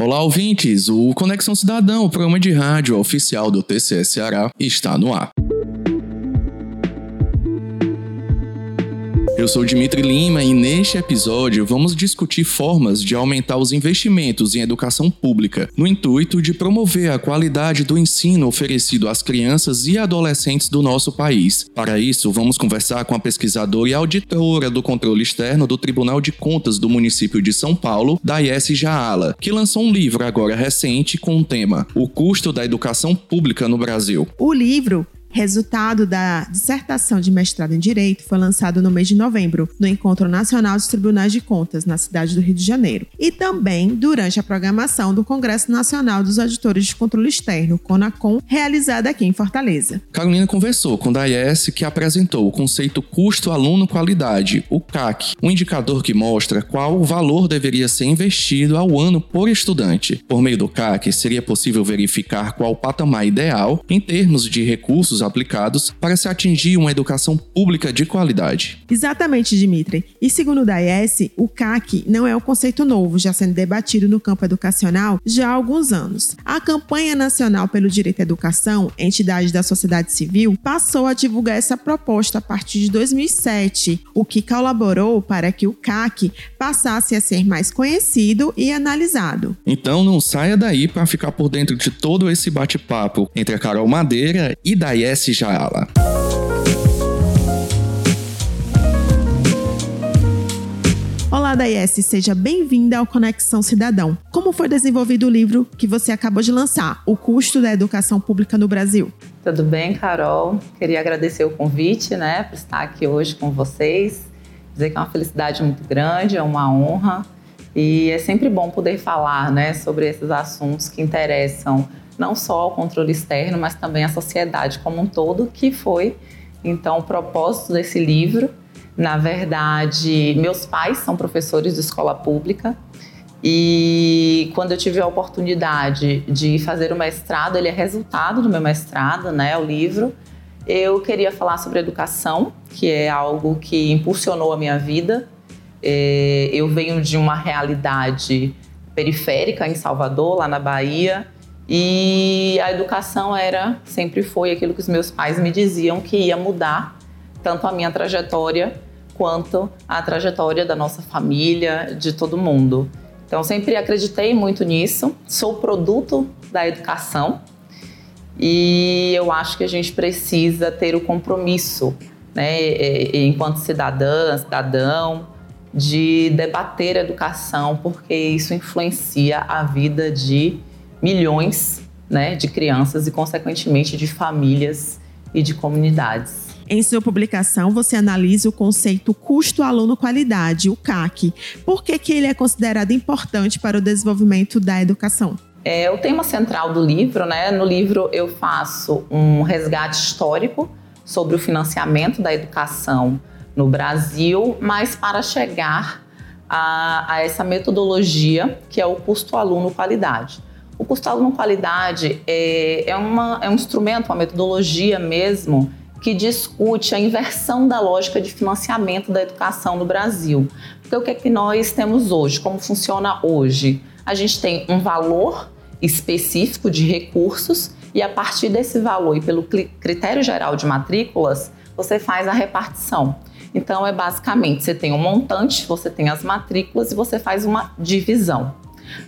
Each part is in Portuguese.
Olá, ouvintes! O Conexão Cidadão, o programa de rádio oficial do TCS Ceará, está no ar. Eu sou Dimitri Lima e neste episódio vamos discutir formas de aumentar os investimentos em educação pública, no intuito de promover a qualidade do ensino oferecido às crianças e adolescentes do nosso país. Para isso, vamos conversar com a pesquisadora e auditora do controle externo do Tribunal de Contas do município de São Paulo, Daiesse Jaala, que lançou um livro agora recente com o tema O custo da educação pública no Brasil. O livro resultado da dissertação de mestrado em Direito, foi lançado no mês de novembro, no Encontro Nacional dos Tribunais de Contas, na cidade do Rio de Janeiro. E também durante a programação do Congresso Nacional dos Auditores de Controle Externo, CONACOM, realizada aqui em Fortaleza. Carolina conversou com Daies, que apresentou o conceito custo-aluno-qualidade, o CAC, um indicador que mostra qual o valor deveria ser investido ao ano por estudante. Por meio do CAC, seria possível verificar qual o patamar ideal em termos de recursos aplicados para se atingir uma educação pública de qualidade. Exatamente, Dimitri. E segundo o DAES, o CAC não é um conceito novo, já sendo debatido no campo educacional já há alguns anos. A Campanha Nacional pelo Direito à Educação, entidade da sociedade civil, passou a divulgar essa proposta a partir de 2007, o que colaborou para que o CAC passasse a ser mais conhecido e analisado. Então não saia daí para ficar por dentro de todo esse bate-papo entre a Carol Madeira e Daies S. Jaala. Olá, Daies, seja bem-vinda ao Conexão Cidadão. Como foi desenvolvido o livro que você acabou de lançar, O Custo da Educação Pública no Brasil? Tudo bem, Carol? Queria agradecer o convite, né, por estar aqui hoje com vocês. Dizer que é uma felicidade muito grande, é uma honra e é sempre bom poder falar, né, sobre esses assuntos que interessam não só ao controle externo, mas também à sociedade como um todo, que foi então o propósito desse livro. Na verdade, meus pais são professores de escola pública e quando eu tive a oportunidade de fazer o mestrado, ele é resultado do meu mestrado, né, o livro. Eu queria falar sobre educação, que é algo que impulsionou a minha vida. É, eu venho de uma realidade periférica em Salvador, lá na Bahia, e a educação era, sempre foi aquilo que os meus pais me diziam que ia mudar tanto a minha trajetória quanto a trajetória da nossa família, de todo mundo. Então sempre acreditei muito nisso. Sou produto da educação e eu acho que a gente precisa ter o compromisso, né, enquanto cidadã, cidadão, de debater a educação, porque isso influencia a vida de milhões né, de crianças e, consequentemente, de famílias e de comunidades. Em sua publicação, você analisa o conceito custo-aluno-qualidade, o CAC. Por que, que ele é considerado importante para o desenvolvimento da educação? É o tema central do livro, né? No livro eu faço um resgate histórico sobre o financiamento da educação no Brasil, mas para chegar a, a essa metodologia que é o custo-aluno-qualidade. O custo aluno qualidade é, é, uma, é um instrumento, uma metodologia mesmo que discute a inversão da lógica de financiamento da educação no Brasil. Porque o que é que nós temos hoje? Como funciona hoje? A gente tem um valor específico de recursos e a partir desse valor e pelo critério geral de matrículas, você faz a repartição. Então é basicamente, você tem um montante, você tem as matrículas e você faz uma divisão.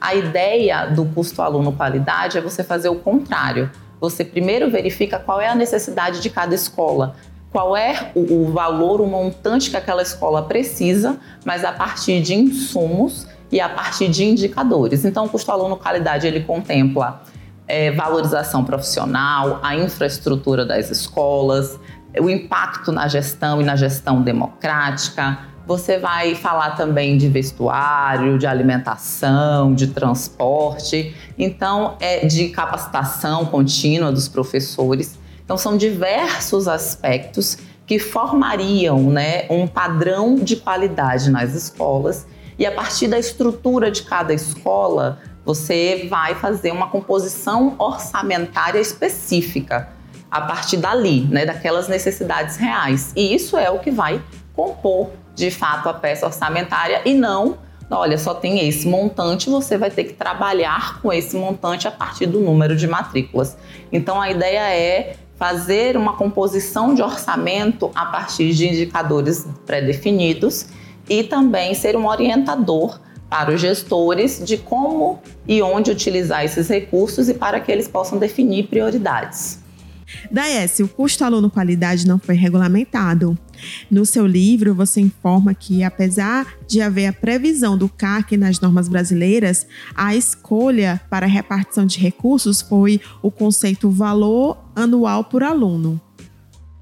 A ideia do custo aluno qualidade é você fazer o contrário. Você primeiro verifica qual é a necessidade de cada escola, qual é o, valor, o montante que aquela escola precisa, mas a partir de insumos e a partir de indicadores. Então, o custo aluno qualidade ele contempla é, valorização profissional, a infraestrutura das escolas, o impacto na gestão e na gestão democrática, você vai falar também de vestuário, de alimentação, de transporte, então é de capacitação contínua dos professores. Então são diversos aspectos que formariam né, um padrão de qualidade nas escolas e a partir da estrutura de cada escola você vai fazer uma composição orçamentária específica a partir dali, né, daquelas necessidades reais. E isso é o que vai compor de fato a peça orçamentária e não olha, só tem esse montante, você vai ter que trabalhar com esse montante a partir do número de matrículas. Então a ideia é fazer uma composição de orçamento a partir de indicadores pré-definidos e também ser um orientador para os gestores de como e onde utilizar esses recursos e para que eles possam definir prioridades. Daes, o custo aluno qualidade não foi regulamentado. No seu livro, você informa que, apesar de haver a previsão do CAC nas normas brasileiras, a escolha para a repartição de recursos foi o conceito valor anual por aluno.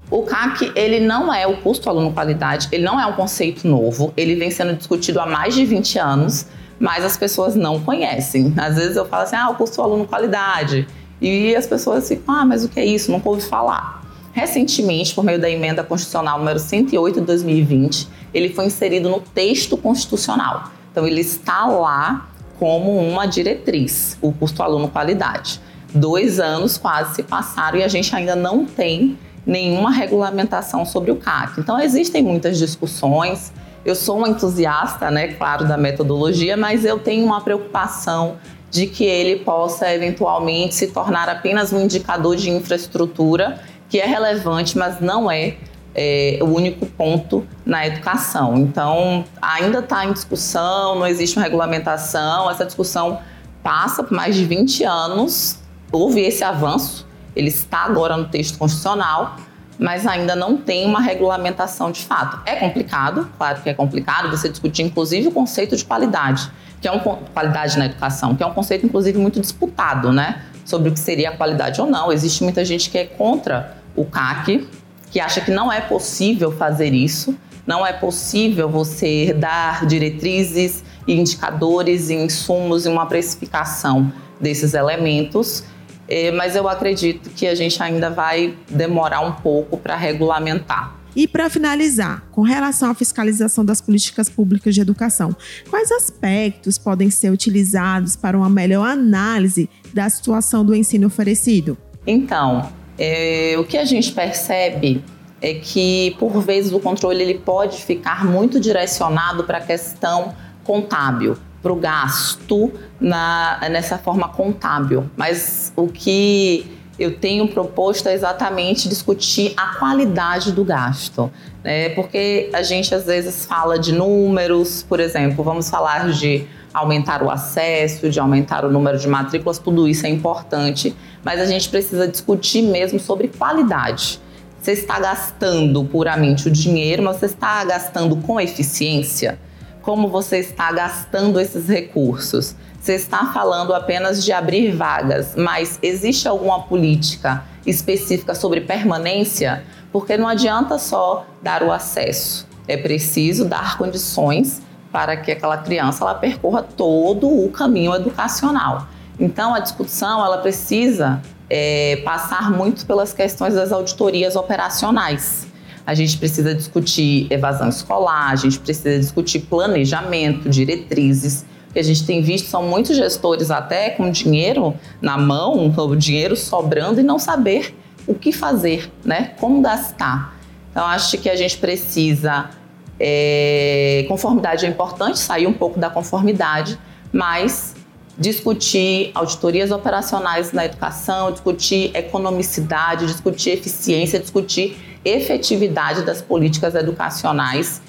O CAC, ele não é o custo aluno qualidade, ele não é um conceito novo, ele vem sendo discutido há mais de 20 anos, mas as pessoas não conhecem. Às vezes eu falo assim, ah, o custo aluno qualidade. E as pessoas ficam, ah, mas o que é isso? Nunca ouvi falar. Recentemente, por meio da emenda constitucional número 108 de 2020, ele foi inserido no texto constitucional. Então, ele está lá como uma diretriz, o custo aluno qualidade. Dois anos quase se passaram e a gente ainda não tem nenhuma regulamentação sobre o CAC. Então, existem muitas discussões. Eu sou uma entusiasta, né, claro, da metodologia, mas eu tenho uma preocupação de que ele possa eventualmente se tornar apenas um indicador de infraestrutura que é relevante, mas não é, é o único ponto na educação. Então, ainda está em discussão, não existe uma regulamentação, essa discussão passa por mais de 20 anos, houve esse avanço, ele está agora no texto constitucional, mas ainda não tem uma regulamentação de fato. É complicado, claro que é complicado, você discutir inclusive o conceito de qualidade que é um qualidade na educação, que é um conceito inclusive muito disputado, né? Sobre o que seria a qualidade ou não. Existe muita gente que é contra o CAC, que acha que não é possível fazer isso, não é possível você dar diretrizes e indicadores e insumos e uma precificação desses elementos, eh, mas eu acredito que a gente ainda vai demorar um pouco para regulamentar. E para finalizar, com relação à fiscalização das políticas públicas de educação, quais aspectos podem ser utilizados para uma melhor análise da situação do ensino oferecido? Então, é, o que a gente percebe é que, por vezes, o controle ele pode ficar muito direcionado para a questão contábil, para o gasto na, nessa forma contábil. Mas o que eu tenho proposto é exatamente discutir a qualidade do gasto. Né? Porque a gente às vezes fala de números, por exemplo, vamos falar de aumentar o acesso, de aumentar o número de matrículas, tudo isso é importante, mas a gente precisa discutir mesmo sobre qualidade. Você está gastando puramente o dinheiro, mas você está gastando com eficiência? Como você está gastando esses recursos? Você está falando apenas de abrir vagas, mas existe alguma política específica sobre permanência? Porque não adianta só dar o acesso, é preciso dar condições para que aquela criança ela percorra todo o caminho educacional. Então a discussão ela precisa é, passar muito pelas questões das auditorias operacionais. A gente precisa discutir evasão escolar, a gente precisa discutir planejamento, diretrizes, que a gente tem visto são muitos gestores até com dinheiro na mão, o dinheiro sobrando e não saber o que fazer, né? Como gastar. Então acho que a gente precisa é, conformidade é importante, sair um pouco da conformidade, mas discutir auditorias operacionais na educação, discutir economicidade, discutir eficiência, discutir efetividade das políticas educacionais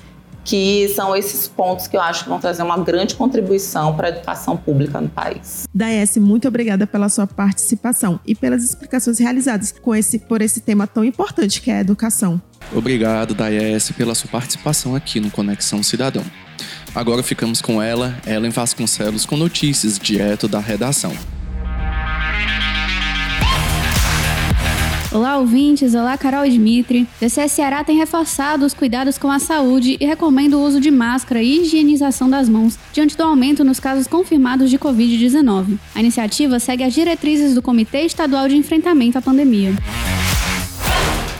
que são esses pontos que eu acho que vão trazer uma grande contribuição para a educação pública no país. Daes, muito obrigada pela sua participação e pelas explicações realizadas com esse, por esse tema tão importante que é a educação. Obrigado, Daes, pela sua participação aqui no Conexão Cidadão. Agora ficamos com ela, Ellen Vasconcelos, com notícias direto da redação. Olá, ouvintes. Olá, Carol e Dimitri. DCE Ceará tem reforçado os cuidados com a saúde e recomenda o uso de máscara e higienização das mãos diante do aumento nos casos confirmados de Covid-19. A iniciativa segue as diretrizes do Comitê Estadual de Enfrentamento à Pandemia.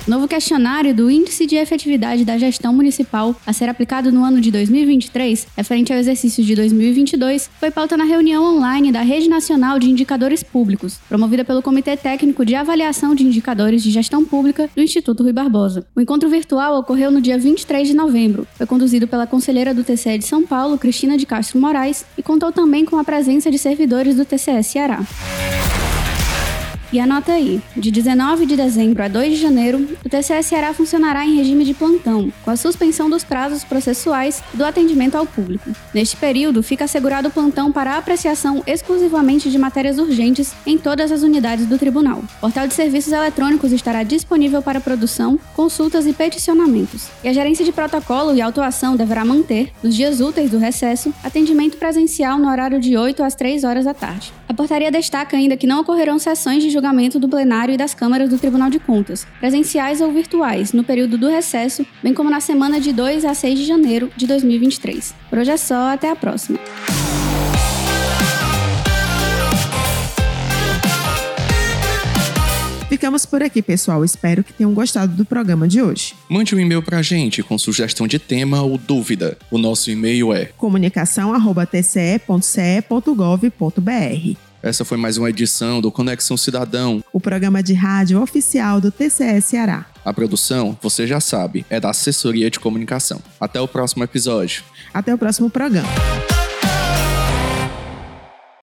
Novo questionário do Índice de Efetividade da Gestão Municipal a ser aplicado no ano de 2023, referente ao exercício de 2022, foi pauta na reunião online da Rede Nacional de Indicadores Públicos, promovida pelo Comitê Técnico de Avaliação de Indicadores de Gestão Pública do Instituto Rui Barbosa. O encontro virtual ocorreu no dia 23 de novembro. Foi conduzido pela conselheira do TCE de São Paulo, Cristina de Castro Moraes, e contou também com a presença de servidores do TCE Ceará. E anota aí, de 19 de dezembro a 2 de janeiro, o TCE Ceará funcionará em regime de plantão, com a suspensão dos prazos processuais do atendimento ao público. Neste período, fica assegurado o plantão para apreciação exclusivamente de matérias urgentes em todas as unidades do tribunal. O portal de serviços eletrônicos estará disponível para produção, consultas e peticionamentos. E a gerência de protocolo e autuação deverá manter, nos dias úteis do recesso, atendimento presencial no horário de 8 às 3 horas da tarde. A portaria destaca ainda que não ocorrerão sessões de julgamento do plenário e das câmaras do Tribunal de Contas, presenciais ou virtuais, no período do recesso, bem como na semana de 2 a 6 de janeiro de 2023. Por hoje é só, até a próxima. Ficamos por aqui, pessoal. Espero que tenham gostado do programa de hoje. Mande um e-mail pra gente com sugestão de tema ou dúvida. O nosso e-mail é comunicação@tce.ce.gov.br. Essa foi mais uma edição do Conexão Cidadão. O programa de rádio oficial do TCE Ceará. A produção, você já sabe, é da Assessoria de Comunicação. Até o próximo episódio. Até o próximo programa.